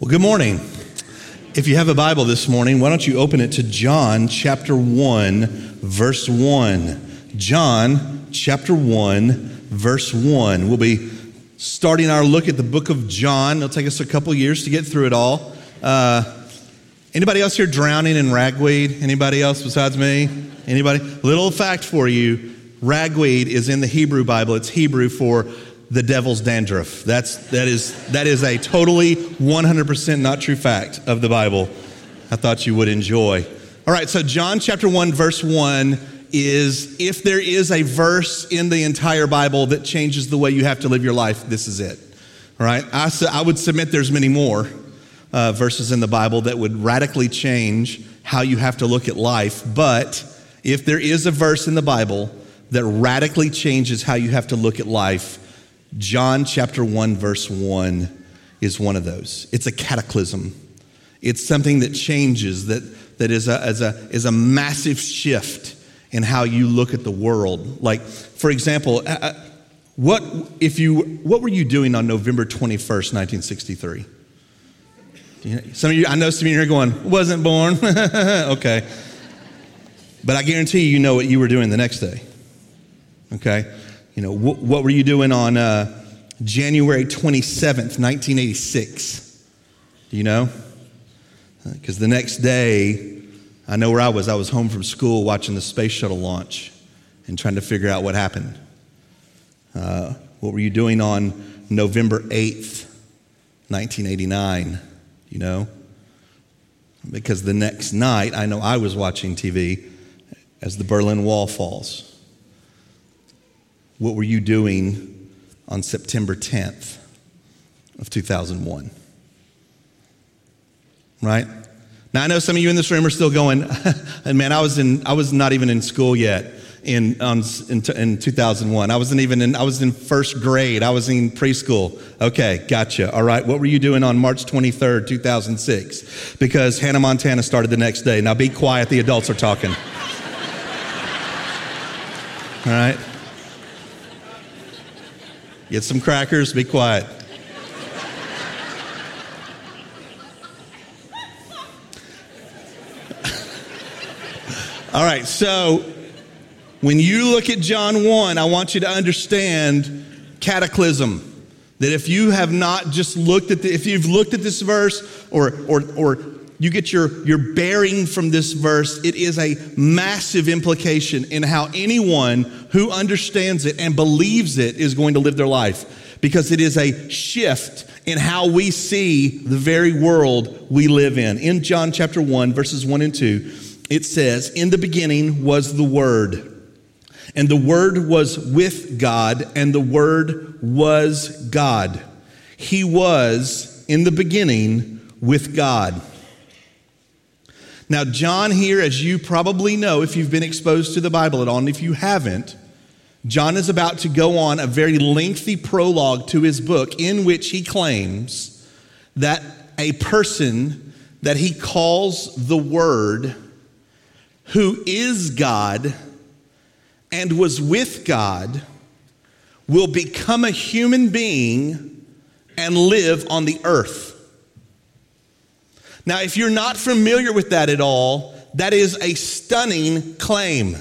Well, good morning. If you have a Bible this morning, why don't you open it to John chapter 1, verse 1. John chapter 1, verse 1. We'll be starting our look at the book of John. It'll take us a couple years to get through it all. Uh, anybody else here drowning in ragweed? Anybody else besides me? Anybody? Little fact for you ragweed is in the Hebrew Bible. It's Hebrew for the devil's dandruff. That's, that, is, that is a totally 100% not true fact of the Bible. I thought you would enjoy. All right, so John chapter 1, verse 1 is if there is a verse in the entire Bible that changes the way you have to live your life, this is it. All right, I, su- I would submit there's many more uh, verses in the Bible that would radically change how you have to look at life, but if there is a verse in the Bible that radically changes how you have to look at life, John chapter 1, verse 1 is one of those. It's a cataclysm. It's something that changes, that, that is, a, is, a, is a massive shift in how you look at the world. Like, for example, uh, uh what, if you, what were you doing on November 21st, 1963? some of you, I know some of you are going, wasn't born. okay. But I guarantee you, you know what you were doing the next day. Okay? You know, wh- what were you doing on uh, January 27th, 1986? Do you know? Because uh, the next day, I know where I was. I was home from school watching the space shuttle launch and trying to figure out what happened. Uh, what were you doing on November 8th, 1989? You know? Because the next night, I know I was watching TV as the Berlin Wall falls. What were you doing on September 10th of 2001? Right? Now I know some of you in this room are still going, and man, I was in, I was not even in school yet in, in, in 2001. I wasn't even in, I was in first grade. I was in preschool. Okay, gotcha. All right, what were you doing on March 23rd, 2006? Because Hannah Montana started the next day. Now be quiet, the adults are talking. All right? Get some crackers, be quiet. All right, so when you look at John 1, I want you to understand cataclysm. That if you have not just looked at the, if you've looked at this verse or, or, or you get your, your bearing from this verse, it is a massive implication in how anyone who understands it and believes it is going to live their life. Because it is a shift in how we see the very world we live in. In John chapter 1, verses 1 and 2, it says, In the beginning was the Word. And the Word was with God, and the Word was God. He was in the beginning with God. Now, John here, as you probably know if you've been exposed to the Bible at all, and if you haven't, John is about to go on a very lengthy prologue to his book in which he claims that a person that he calls the Word, who is God and was with God, will become a human being and live on the earth. Now, if you're not familiar with that at all, that is a stunning claim.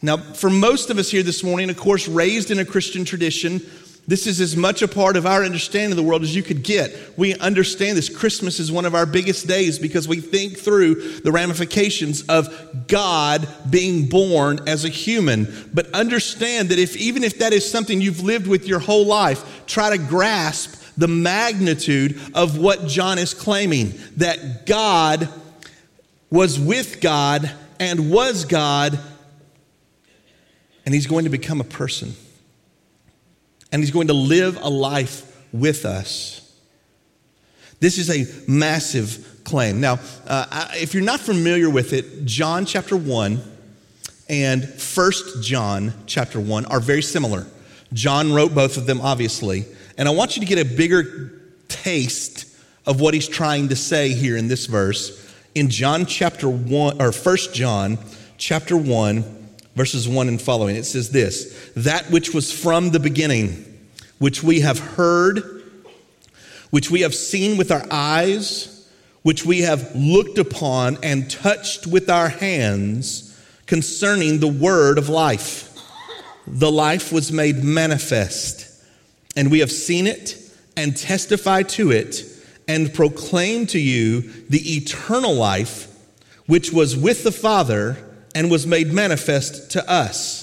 Now, for most of us here this morning, of course, raised in a Christian tradition, this is as much a part of our understanding of the world as you could get. We understand this. Christmas is one of our biggest days because we think through the ramifications of God being born as a human. But understand that if even if that is something you've lived with your whole life, try to grasp the magnitude of what John is claiming that God was with God and was God, and he's going to become a person. And he's going to live a life with us. This is a massive claim. Now, uh, if you're not familiar with it, John chapter 1 and First John chapter 1 are very similar. John wrote both of them, obviously. And I want you to get a bigger taste of what he's trying to say here in this verse in John chapter 1 or First John chapter 1 verses 1 and following. It says this, that which was from the beginning, which we have heard, which we have seen with our eyes, which we have looked upon and touched with our hands concerning the word of life. The life was made manifest, and we have seen it and testify to it and proclaim to you the eternal life which was with the Father and was made manifest to us.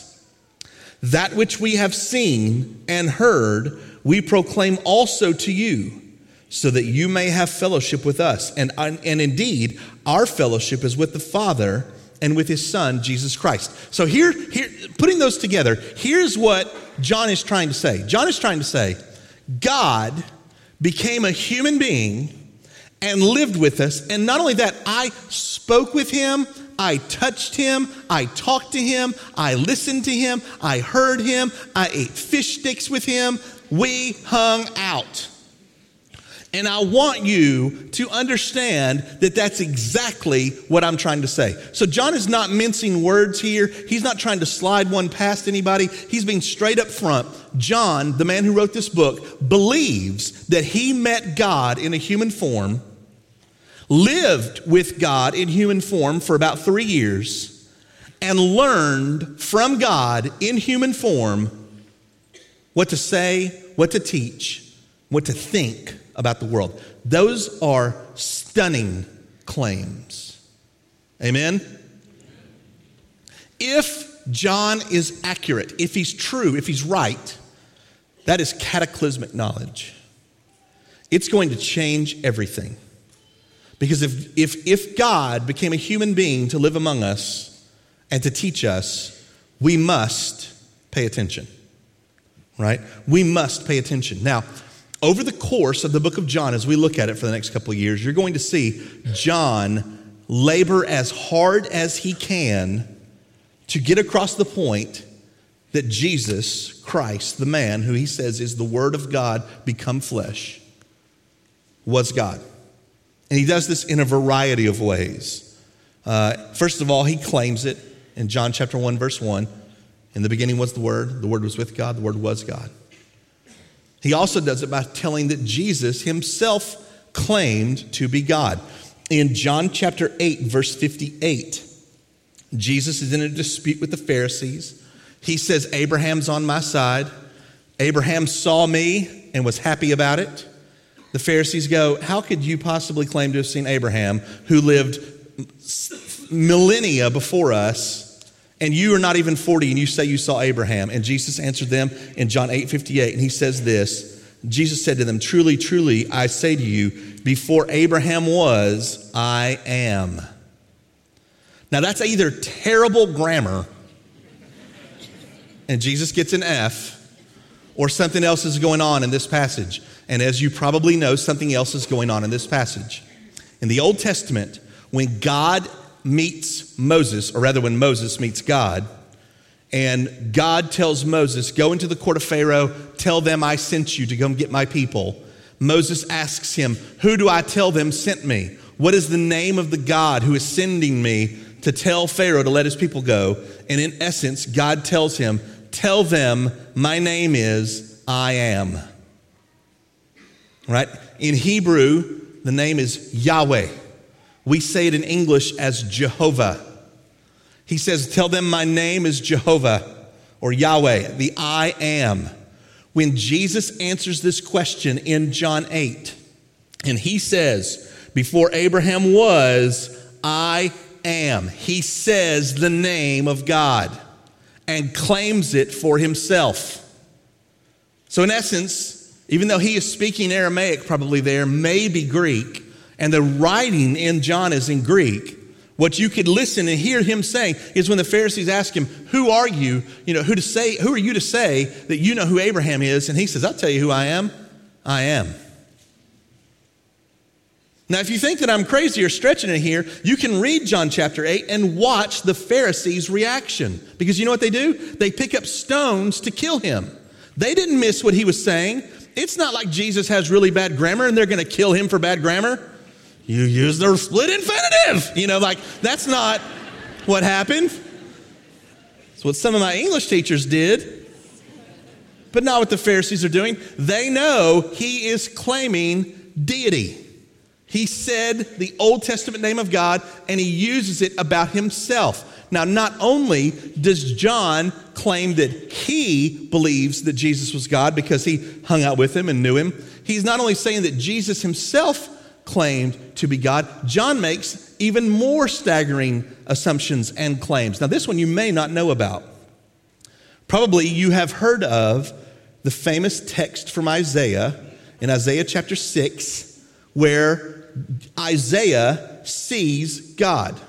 That which we have seen and heard, we proclaim also to you so that you may have fellowship with us. And, and indeed, our fellowship is with the Father and with his Son, Jesus Christ. So, here, here, putting those together, here's what John is trying to say John is trying to say, God became a human being and lived with us. And not only that, I spoke with him, I touched him, I talked to him, I listened to him, I heard him, I ate fish sticks with him. We hung out. And I want you to understand that that's exactly what I'm trying to say. So, John is not mincing words here. He's not trying to slide one past anybody. He's being straight up front. John, the man who wrote this book, believes that he met God in a human form, lived with God in human form for about three years, and learned from God in human form what to say, what to teach, what to think about the world. Those are stunning claims. Amen? If John is accurate, if he's true, if he's right, that is cataclysmic knowledge. It's going to change everything. Because if, if, if God became a human being to live among us and to teach us, we must pay attention, right? We must pay attention. Now, over the course of the book of John, as we look at it for the next couple of years, you're going to see John labor as hard as he can to get across the point that Jesus Christ, the man who he says is the Word of God become flesh, was God. And he does this in a variety of ways. Uh, first of all, he claims it in John chapter 1, verse 1. In the beginning was the Word, the Word was with God, the Word was God. He also does it by telling that Jesus himself claimed to be God. In John chapter 8, verse 58, Jesus is in a dispute with the Pharisees. He says, Abraham's on my side. Abraham saw me and was happy about it. The Pharisees go, How could you possibly claim to have seen Abraham who lived millennia before us? And you are not even 40 and you say you saw Abraham. And Jesus answered them in John 8 58, and he says this Jesus said to them, Truly, truly, I say to you, before Abraham was, I am. Now that's either terrible grammar, and Jesus gets an F, or something else is going on in this passage. And as you probably know, something else is going on in this passage. In the Old Testament, when God meets Moses, or rather, when Moses meets God, and God tells Moses, Go into the court of Pharaoh, tell them I sent you to come get my people. Moses asks him, Who do I tell them sent me? What is the name of the God who is sending me to tell Pharaoh to let his people go? And in essence, God tells him, Tell them my name is I am. Right? In Hebrew, the name is Yahweh. We say it in English as Jehovah. He says, Tell them my name is Jehovah or Yahweh, the I am. When Jesus answers this question in John 8, and he says, Before Abraham was, I am. He says the name of God and claims it for himself. So, in essence, even though he is speaking Aramaic, probably there, maybe Greek, and the writing in John is in Greek. What you could listen and hear him saying is when the Pharisees ask him, Who are you? You know, who to say, who are you to say that you know who Abraham is? And he says, I'll tell you who I am. I am. Now, if you think that I'm crazy or stretching it here, you can read John chapter 8 and watch the Pharisees' reaction. Because you know what they do? They pick up stones to kill him. They didn't miss what he was saying. It's not like Jesus has really bad grammar and they're going to kill him for bad grammar. You use the split infinitive. You know, like that's not what happened. It's what some of my English teachers did, but not what the Pharisees are doing. They know he is claiming deity. He said the Old Testament name of God and he uses it about himself. Now, not only does John claim that he believes that Jesus was God because he hung out with him and knew him, he's not only saying that Jesus himself claimed to be God, John makes even more staggering assumptions and claims. Now, this one you may not know about. Probably you have heard of the famous text from Isaiah in Isaiah chapter 6, where Isaiah sees God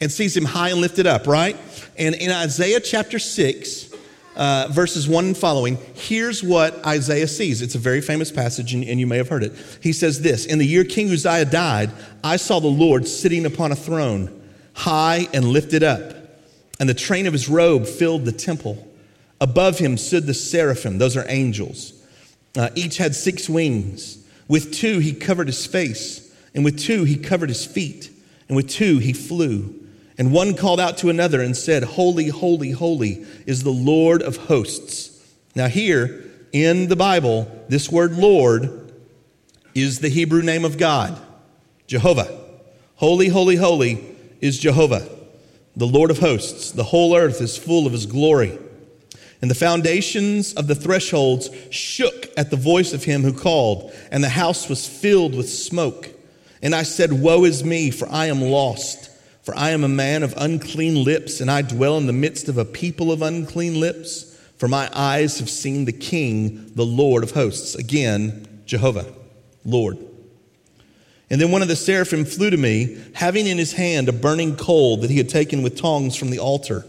and sees him high and lifted up, right? And in Isaiah chapter 6, uh, verses 1 and following, here's what Isaiah sees. It's a very famous passage, and, and you may have heard it. He says this In the year King Uzziah died, I saw the Lord sitting upon a throne, high and lifted up, and the train of his robe filled the temple. Above him stood the seraphim, those are angels. Uh, each had six wings. With two, he covered his face, and with two, he covered his feet, and with two, he flew. And one called out to another and said, Holy, holy, holy is the Lord of hosts. Now, here in the Bible, this word Lord is the Hebrew name of God, Jehovah. Holy, holy, holy is Jehovah, the Lord of hosts. The whole earth is full of his glory. And the foundations of the thresholds shook at the voice of him who called, and the house was filled with smoke. And I said, Woe is me, for I am lost. For I am a man of unclean lips, and I dwell in the midst of a people of unclean lips. For my eyes have seen the King, the Lord of hosts. Again, Jehovah, Lord. And then one of the seraphim flew to me, having in his hand a burning coal that he had taken with tongs from the altar.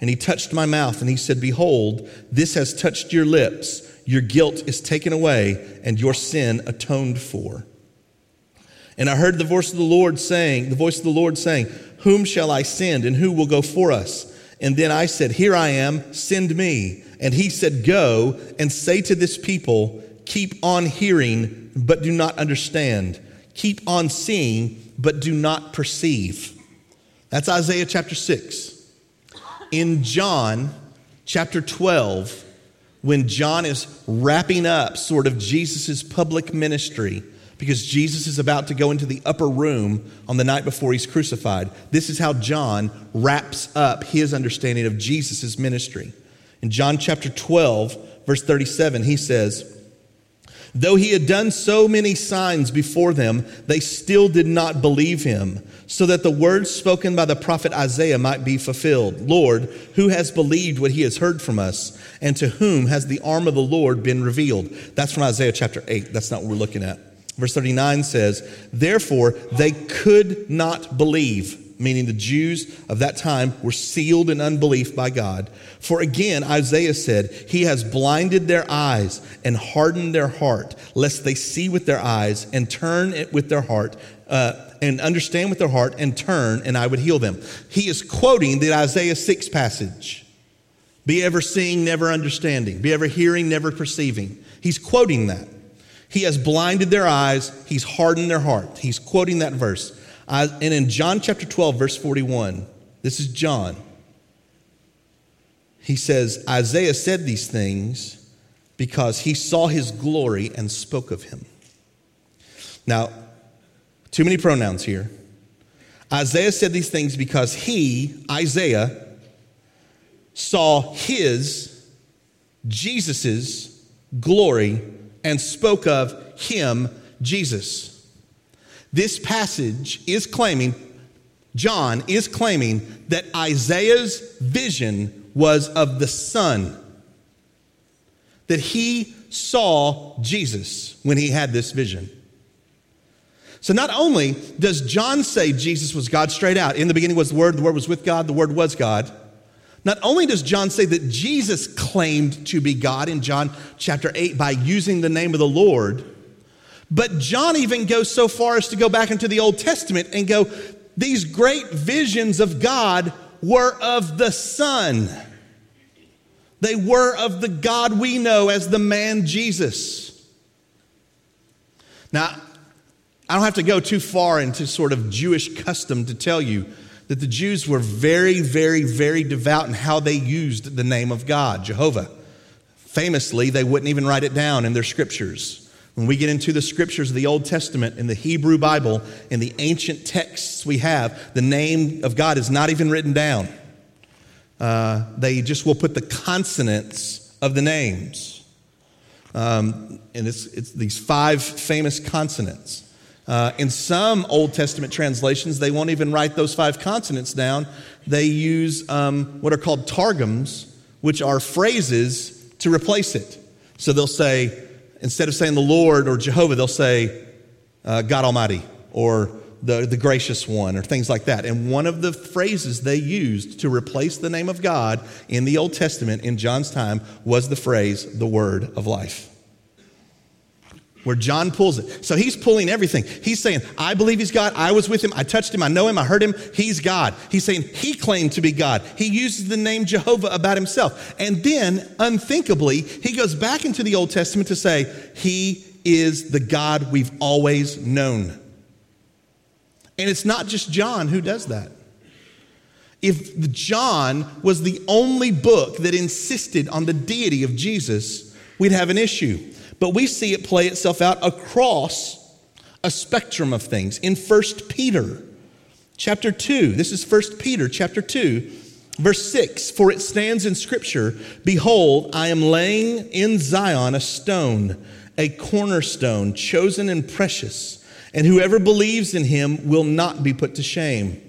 And he touched my mouth, and he said, Behold, this has touched your lips. Your guilt is taken away, and your sin atoned for. And I heard the voice of the Lord saying, the voice of the Lord saying, whom shall I send, and who will go for us? And then I said, Here I am, send me. And he said, Go and say to this people, Keep on hearing, but do not understand. Keep on seeing, but do not perceive. That's Isaiah chapter 6. In John chapter 12, when John is wrapping up sort of Jesus' public ministry, because Jesus is about to go into the upper room on the night before he's crucified. This is how John wraps up his understanding of Jesus' ministry. In John chapter 12, verse 37, he says, Though he had done so many signs before them, they still did not believe him, so that the words spoken by the prophet Isaiah might be fulfilled. Lord, who has believed what he has heard from us, and to whom has the arm of the Lord been revealed? That's from Isaiah chapter 8. That's not what we're looking at. Verse 39 says, Therefore they could not believe, meaning the Jews of that time were sealed in unbelief by God. For again, Isaiah said, He has blinded their eyes and hardened their heart, lest they see with their eyes and turn it with their heart. Uh, and understand with their heart and turn, and I would heal them. He is quoting the Isaiah 6 passage. Be ever seeing, never understanding. Be ever hearing, never perceiving. He's quoting that. He has blinded their eyes, he's hardened their heart. He's quoting that verse. and in John chapter 12, verse 41, this is John. He says, Isaiah said these things because he saw his glory and spoke of him. Now, too many pronouns here. Isaiah said these things because he, Isaiah, saw his, Jesus's glory and spoke of him, Jesus. This passage is claiming, John is claiming that Isaiah's vision was of the Son, that he saw Jesus when he had this vision. So not only does John say Jesus was God straight out, in the beginning was the Word, the Word was with God, the Word was God. Not only does John say that Jesus claimed to be God in John chapter 8 by using the name of the Lord, but John even goes so far as to go back into the Old Testament and go, these great visions of God were of the Son. They were of the God we know as the man Jesus. Now, I don't have to go too far into sort of Jewish custom to tell you that the Jews were very, very, very devout in how they used the name of God, Jehovah. Famously, they wouldn't even write it down in their scriptures. When we get into the scriptures of the Old Testament in the Hebrew Bible, in the ancient texts we have, the name of God is not even written down. Uh, they just will put the consonants of the names. Um, and it's, it's these five famous consonants. Uh, in some Old Testament translations, they won't even write those five consonants down. They use um, what are called targums, which are phrases to replace it. So they'll say, instead of saying the Lord or Jehovah, they'll say uh, God Almighty or the, the gracious one or things like that. And one of the phrases they used to replace the name of God in the Old Testament in John's time was the phrase, the word of life where John pulls it. So he's pulling everything. He's saying, I believe he's God. I was with him. I touched him. I know him. I heard him. He's God. He's saying he claimed to be God. He uses the name Jehovah about himself. And then, unthinkably, he goes back into the Old Testament to say, He is the God we've always known. And it's not just John who does that. If John was the only book that insisted on the deity of Jesus, we'd have an issue. But we see it play itself out across a spectrum of things. In 1 Peter chapter 2, this is 1 Peter chapter 2, verse 6 For it stands in Scripture, Behold, I am laying in Zion a stone, a cornerstone, chosen and precious, and whoever believes in him will not be put to shame.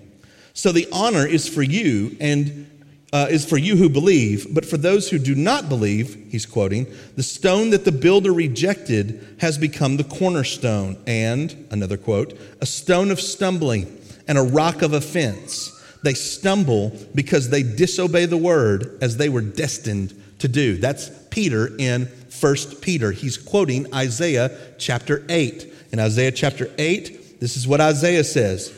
So the honor is for you and uh, is for you who believe, but for those who do not believe, he's quoting, the stone that the builder rejected has become the cornerstone, and, another quote, a stone of stumbling and a rock of offense. They stumble because they disobey the word as they were destined to do. That's Peter in 1 Peter. He's quoting Isaiah chapter 8. In Isaiah chapter 8, this is what Isaiah says.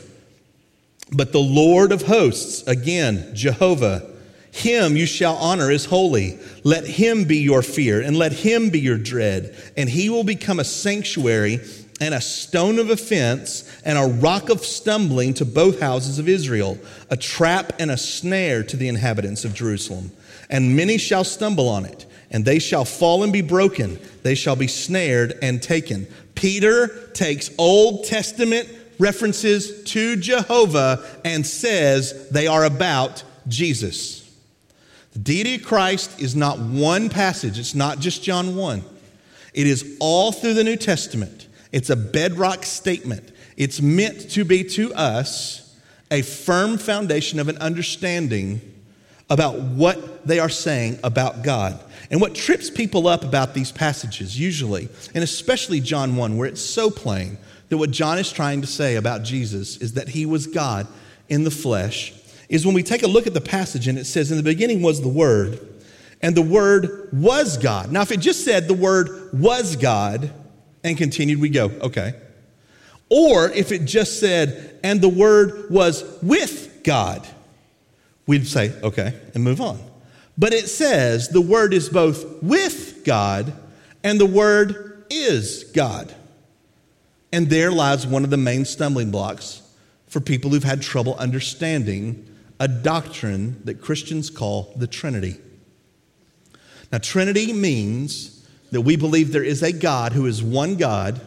But the Lord of hosts, again, Jehovah, him you shall honor as holy. Let him be your fear, and let him be your dread. And he will become a sanctuary and a stone of offense and a rock of stumbling to both houses of Israel, a trap and a snare to the inhabitants of Jerusalem. And many shall stumble on it, and they shall fall and be broken. They shall be snared and taken. Peter takes Old Testament references to Jehovah and says they are about Jesus. The deity of Christ is not one passage, it's not just John 1. It is all through the New Testament. It's a bedrock statement. It's meant to be to us a firm foundation of an understanding about what they are saying about God. And what trips people up about these passages, usually, and especially John 1, where it's so plain that what John is trying to say about Jesus is that he was God in the flesh is when we take a look at the passage and it says, In the beginning was the Word, and the Word was God. Now, if it just said the Word was God and continued, we go, okay. Or if it just said, and the Word was with God, we'd say, okay, and move on. But it says the Word is both with God and the Word is God. And there lies one of the main stumbling blocks for people who've had trouble understanding a doctrine that Christians call the Trinity. Now, Trinity means that we believe there is a God who is one God,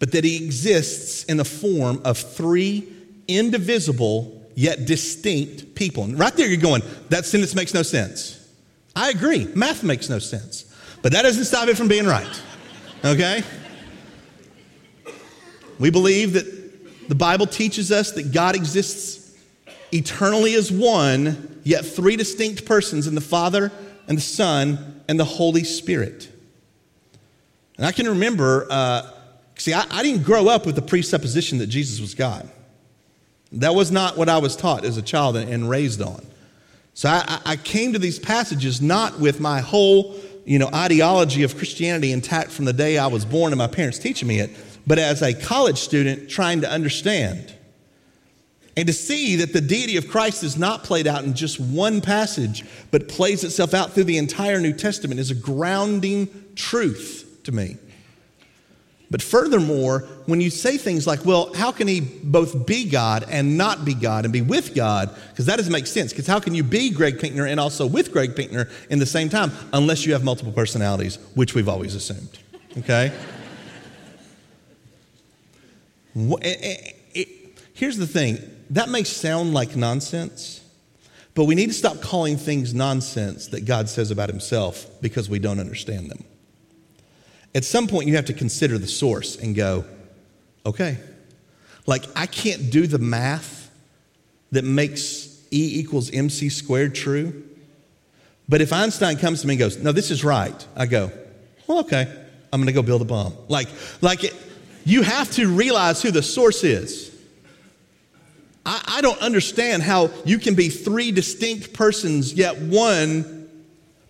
but that he exists in the form of three indivisible yet distinct people. And right there, you're going, that sentence makes no sense. I agree, math makes no sense. But that doesn't stop it from being right, okay? We believe that the Bible teaches us that God exists eternally as one, yet three distinct persons in the Father and the Son and the Holy Spirit. And I can remember, uh, see, I, I didn't grow up with the presupposition that Jesus was God. That was not what I was taught as a child and, and raised on. So I, I, came to these passages not with my whole, you know, ideology of Christianity intact from the day I was born and my parents teaching me it, but as a college student trying to understand. And to see that the deity of Christ is not played out in just one passage, but plays itself out through the entire New Testament is a grounding truth to me. But furthermore, when you say things like, well, how can he both be God and not be God and be with God? Because that doesn't make sense. Because how can you be Greg Pinkner and also with Greg Pinkner in the same time unless you have multiple personalities, which we've always assumed? Okay? Eh, eh, here's the thing that may sound like nonsense, but we need to stop calling things nonsense that God says about himself because we don't understand them. At some point, you have to consider the source and go, okay, like I can't do the math that makes E equals mc squared true. But if Einstein comes to me and goes, no, this is right, I go, well, okay, I'm to go build a bomb. Like, like it, you have to realize who the source is. I, I don't understand how you can be three distinct persons, yet one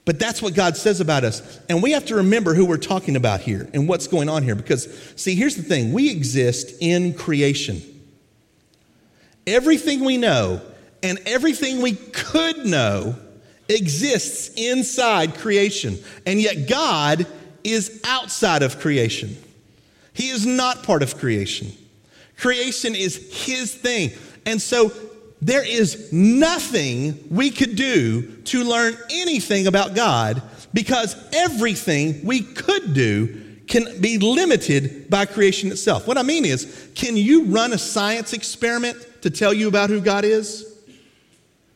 but that's what God says about us. And we have to remember who we're talking about here and what's going on here. Because, see, here's the thing we exist in creation. Everything we know and everything we could know exists inside creation. And yet, God is outside of creation. He is not part of creation. Creation is His thing. And so there is nothing we could do to learn anything about God because everything we could do can be limited by creation itself. What I mean is, can you run a science experiment to tell you about who God is?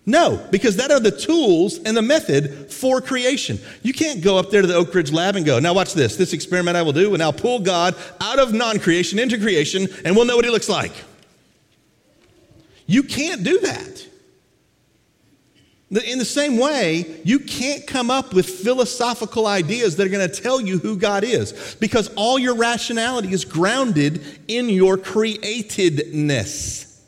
No, because that are the tools and the method for creation. You can't go up there to the Oak Ridge lab and go, now watch this, this experiment I will do, and I'll pull God out of non creation into creation, and we'll know what he looks like. You can't do that. In the same way, you can't come up with philosophical ideas that are going to tell you who God is because all your rationality is grounded in your createdness.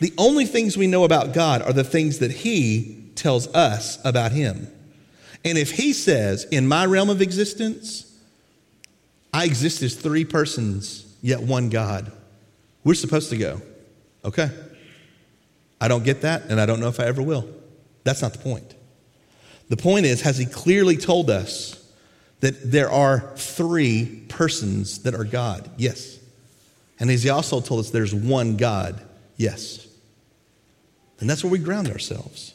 The only things we know about God are the things that He tells us about Him. And if He says, in my realm of existence, I exist as three persons, yet one God we're supposed to go, okay, I don't get that, and I don't know if I ever will. That's not the point. The point is, has he clearly told us that there are three persons that are God? Yes. And has he also told us there's one God? Yes. And that's where we ground ourselves.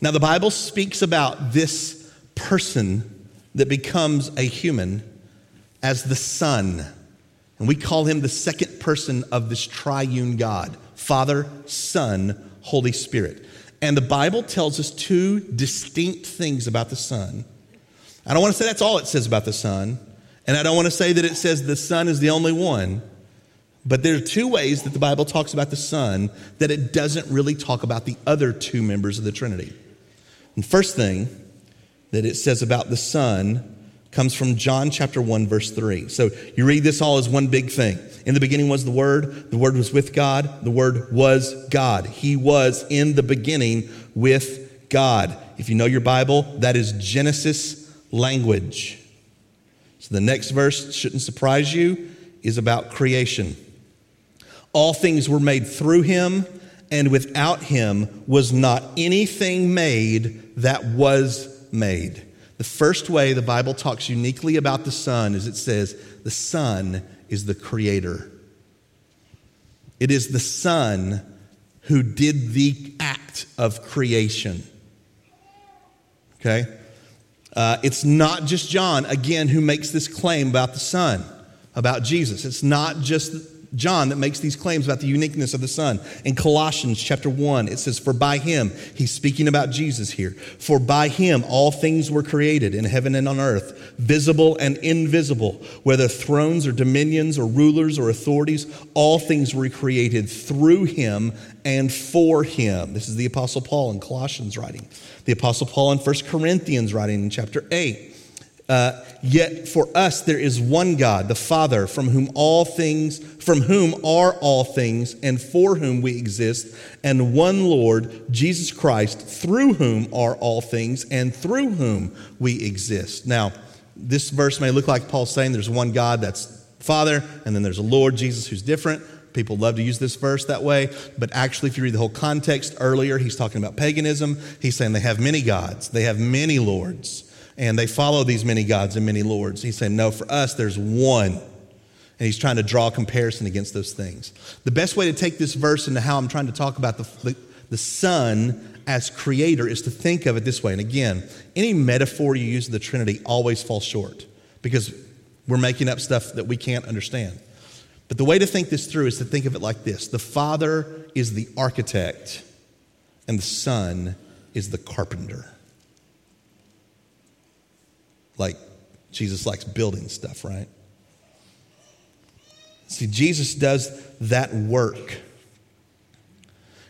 Now, the Bible speaks about this person that becomes a human as the Son. And we call him the second person of this triune God Father, Son, Holy Spirit. And the Bible tells us two distinct things about the Son. I don't want to say that's all it says about the Son, and I don't want to say that it says the Son is the only one. But there are two ways that the Bible talks about the Son that it doesn't really talk about the other two members of the Trinity. And first thing that it says about the Son comes from John chapter 1, verse 3. So you read this all as one big thing. In the beginning was the Word, the Word was with God, the Word was God. He was in the beginning with God. If you know your Bible, that is Genesis language. So the next verse shouldn't surprise you is about creation. All things were made through him, and without him was not anything made that was made. The first way the Bible talks uniquely about the Son is it says, the Son is the creator. It is the Son who did the act of creation. Okay? Uh, it's not just John, again, who makes this claim about the Son, about Jesus. It's not just John that makes these claims about the uniqueness of the Son. In Colossians chapter 1, it says, For by him, he's speaking about Jesus here, for by him all things were created in heaven and on earth, visible and invisible, whether thrones or dominions or rulers or authorities, all things were created through him and for him. This is the Apostle Paul in Colossians writing. The Apostle Paul in 1 Corinthians writing in chapter 8. Uh, yet for us there is one God, the Father, from whom all things, from whom are all things, and for whom we exist, and one Lord, Jesus Christ, through whom are all things, and through whom we exist. Now, this verse may look like Paul saying there's one God, that's Father, and then there's a Lord Jesus who's different. People love to use this verse that way, but actually, if you read the whole context earlier, he's talking about paganism. He's saying they have many gods, they have many lords and they follow these many gods and many lords. He's saying, no, for us, there's one. And he's trying to draw a comparison against those things. The best way to take this verse into how I'm trying to talk about the, the, the Son as creator is to think of it this way. And again, any metaphor you use of the Trinity always falls short because We're making up stuff that we can't understand. But the way to think this through is to think of it like this the Father is the architect, and the Son is the carpenter. Like Jesus likes building stuff, right? See, Jesus does that work.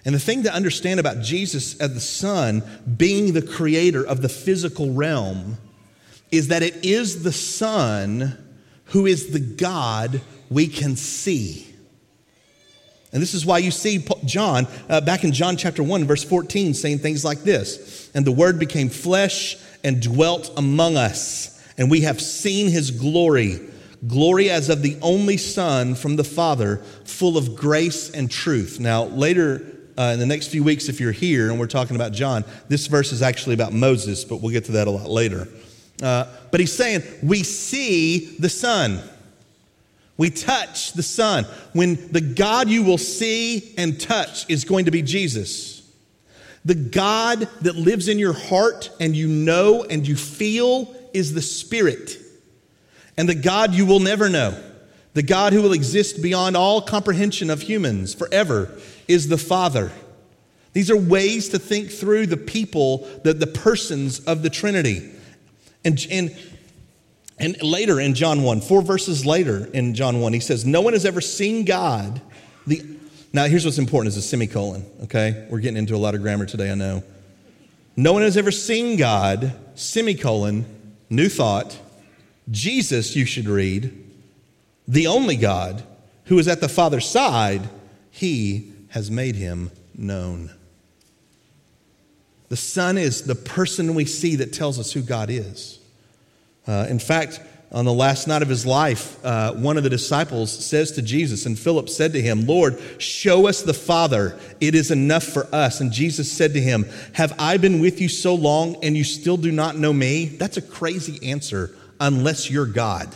And the thing to understand about Jesus as the Son being the creator of the physical realm is that it is the Son who is the God we can see. And this is why you see John uh, back in John chapter 1, verse 14, saying things like this And the Word became flesh and dwelt among us, and we have seen his glory glory as of the only Son from the Father, full of grace and truth. Now, later uh, in the next few weeks, if you're here and we're talking about John, this verse is actually about Moses, but we'll get to that a lot later. Uh, but he's saying, We see the Son. We touch the Son. When the God you will see and touch is going to be Jesus. The God that lives in your heart and you know and you feel is the Spirit. And the God you will never know, the God who will exist beyond all comprehension of humans forever, is the Father. These are ways to think through the people, the, the persons of the Trinity. And, and, and later in John 1, four verses later in John 1, he says, No one has ever seen God. The, now, here's what's important is a semicolon, okay? We're getting into a lot of grammar today, I know. No one has ever seen God, semicolon, new thought, Jesus, you should read, the only God who is at the Father's side, he has made him known. The Son is the person we see that tells us who God is. Uh, in fact, on the last night of his life, uh, one of the disciples says to Jesus, and Philip said to him, Lord, show us the Father. It is enough for us. And Jesus said to him, Have I been with you so long and you still do not know me? That's a crazy answer unless you're God.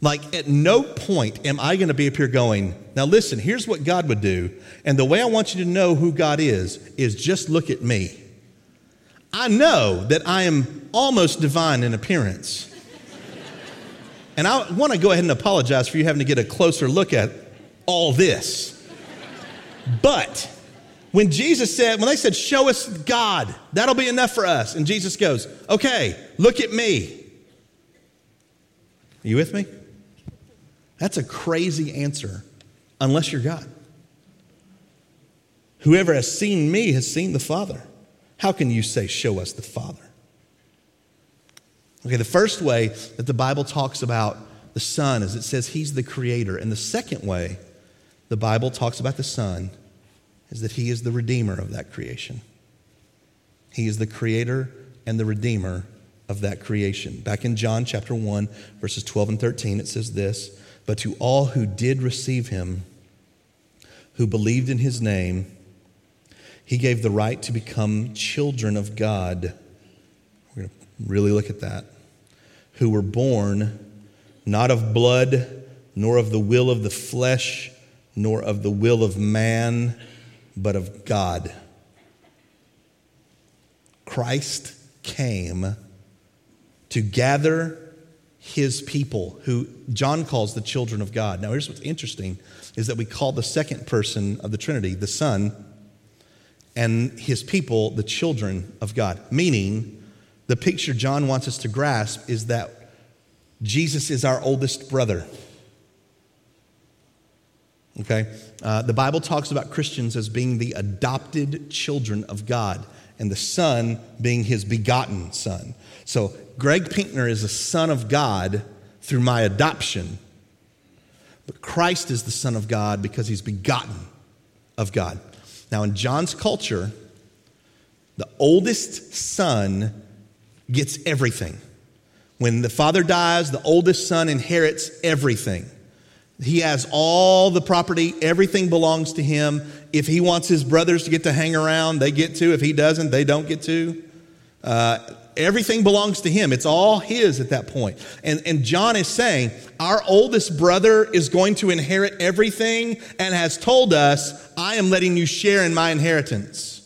Like, at no point am I going to be up here going, now listen, here's what God would do. And the way I want you to know who God is, is just look at me. I know that I am almost divine in appearance. And I want to go ahead and apologize for you having to get a closer look at all this. But when Jesus said, when they said, show us God, that'll be enough for us. And Jesus goes, okay, look at me. Are you with me? That's a crazy answer, unless you're God. Whoever has seen me has seen the Father. How can you say, Show us the Father? Okay, the first way that the Bible talks about the Son is it says He's the Creator. And the second way the Bible talks about the Son is that He is the Redeemer of that creation. He is the Creator and the Redeemer of that creation. Back in John chapter 1, verses 12 and 13, it says this But to all who did receive him, who believed in his name, he gave the right to become children of God. Really look at that. Who were born not of blood, nor of the will of the flesh, nor of the will of man, but of God. Christ came to gather his people, who John calls the children of God. Now, here's what's interesting is that we call the second person of the Trinity the Son, and his people the children of God, meaning the picture John wants us to grasp is that Jesus is our oldest brother. Okay? Uh, the Bible talks about Christians as being the adopted children of God and the Son being his begotten Son. So Greg Pinkner is a son of God through my adoption, but Christ is the Son of God because he's begotten of God. Now, in John's culture, the oldest son gets everything. When the father dies, the oldest son inherits everything. He has all the property, everything belongs to him. If he wants his brothers to get to hang around, they get to. If he doesn't, they don't get to. Uh, Everything belongs to him. It's all his at that point. And, and John is saying, Our oldest brother is going to inherit everything and has told us, I am letting you share in my inheritance.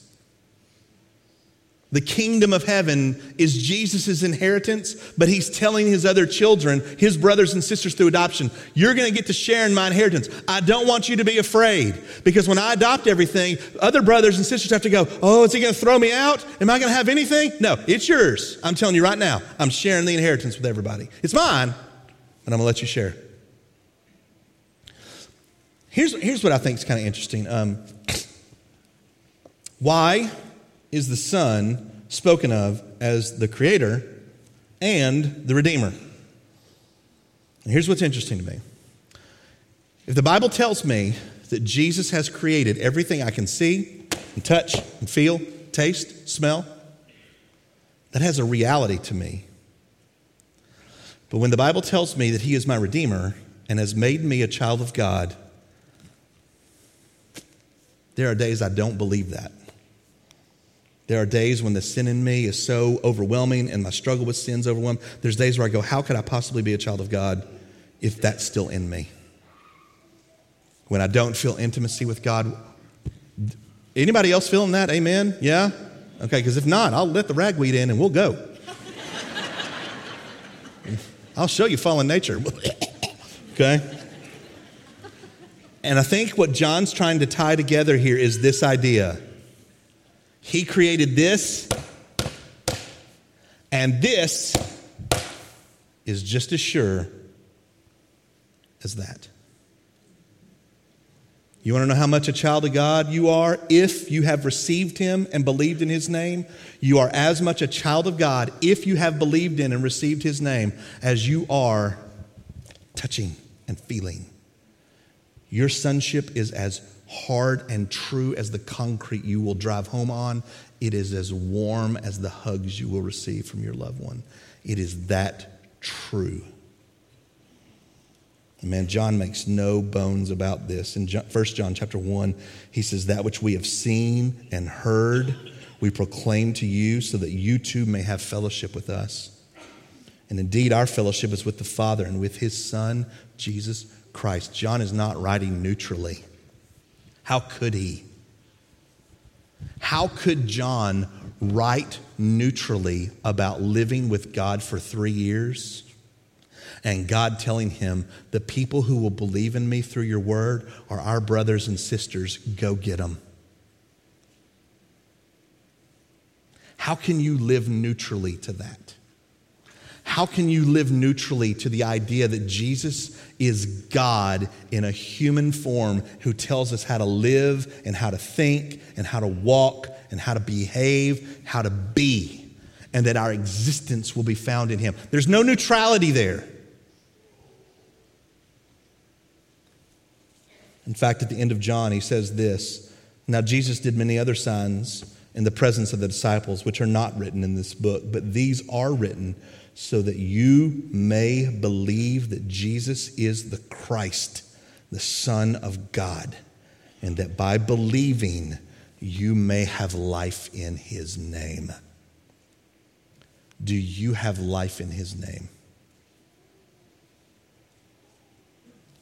The kingdom of heaven is Jesus' inheritance, but he's telling his other children, his brothers and sisters through adoption, you're going to get to share in my inheritance. I don't want you to be afraid because when I adopt everything, other brothers and sisters have to go, oh, is he going to throw me out? Am I going to have anything? No, it's yours. I'm telling you right now, I'm sharing the inheritance with everybody. It's mine, and I'm going to let you share. Here's, here's what I think is kind of interesting. Um, why is the Son spoken of as the Creator and the Redeemer? And here's what's interesting to me. If the Bible tells me that Jesus has created everything I can see and touch and feel, taste, smell, that has a reality to me. But when the Bible tells me that He is my Redeemer and has made me a child of God, there are days I don't believe that. There are days when the sin in me is so overwhelming and my struggle with sin's overwhelming. There's days where I go, How could I possibly be a child of God if that's still in me? When I don't feel intimacy with God. Anybody else feeling that? Amen? Yeah? Okay, because if not, I'll let the ragweed in and we'll go. I'll show you fallen nature. okay? And I think what John's trying to tie together here is this idea. He created this, and this is just as sure as that. You want to know how much a child of God you are? If you have received Him and believed in His name, you are as much a child of God if you have believed in and received His name as you are touching and feeling your sonship is as hard and true as the concrete you will drive home on. It is as warm as the hugs you will receive from your loved one. It is that true. Man, John makes no bones about this. In 1 John chapter 1, he says, That which we have seen and heard, we proclaim to you so that you too may have fellowship with us. And indeed, our fellowship is with the Father and with his Son, Jesus Christ. John is not writing neutrally. How could he? How could John write neutrally about living with God for three years and God telling him, The people who will believe in me through your word are our brothers and sisters, go get them? How can you live neutrally to that? How can you live neutrally to the idea that Jesus is God in a human form who tells us how to live and how to think and how to walk and how to behave, how to be, and that our existence will be found in Him? There's no neutrality there. In fact, at the end of John, he says this Now, Jesus did many other signs in the presence of the disciples, which are not written in this book, but these are written so that you may believe that Jesus is the Christ, the Son of God, and that by believing you may have life in his name. Do you have life in his name?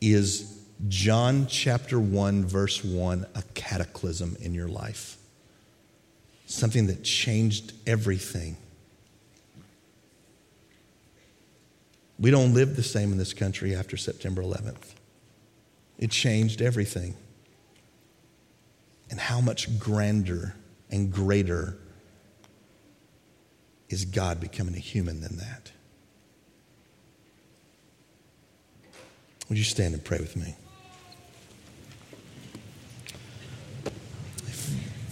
Is John chapter 1, verse 1 a cataclysm in your life? Something that changed everything We don't live the same in this country after September 11th. It changed everything. And how much grander and greater is God becoming a human than that? Would you stand and pray with me?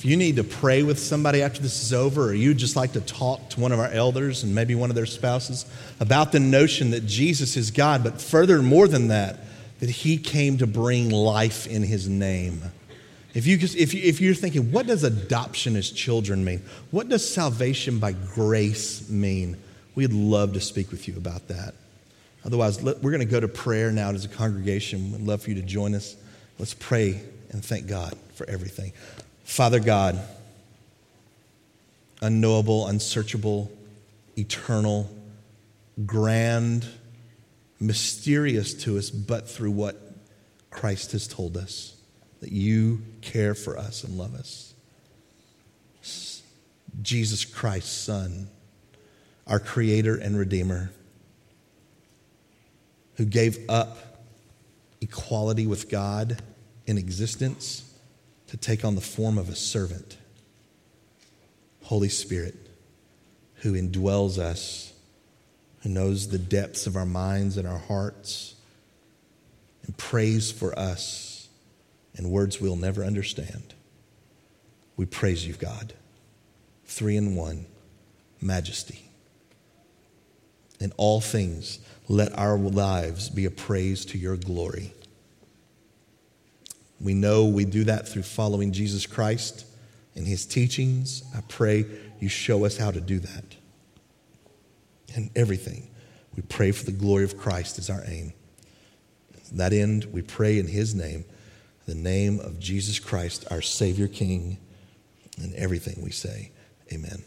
If you need to pray with somebody after this is over, or you'd just like to talk to one of our elders and maybe one of their spouses about the notion that Jesus is God, but further, more than that, that He came to bring life in His name. If, you, if, you, if you're thinking, what does adoption as children mean? What does salvation by grace mean? We'd love to speak with you about that. Otherwise, let, we're going to go to prayer now as a congregation. We'd love for you to join us. Let's pray and thank God for everything. Father God, unknowable, unsearchable, eternal, grand, mysterious to us, but through what Christ has told us that you care for us and love us. Jesus Christ's Son, our Creator and Redeemer, who gave up equality with God in existence to take on the form of a servant. Holy Spirit, who indwells us, who knows the depths of our minds and our hearts, and prays for us in words we'll never understand. We praise you, God. Three in one, majesty. In all things, let our lives be a praise to your glory. We know we do that through following Jesus Christ and his teachings. I pray you show us how to do that. In everything, we pray for the glory of Christ as our aim. To that end, we pray in his name, the name of Jesus Christ, our Savior King, and everything we say. Amen.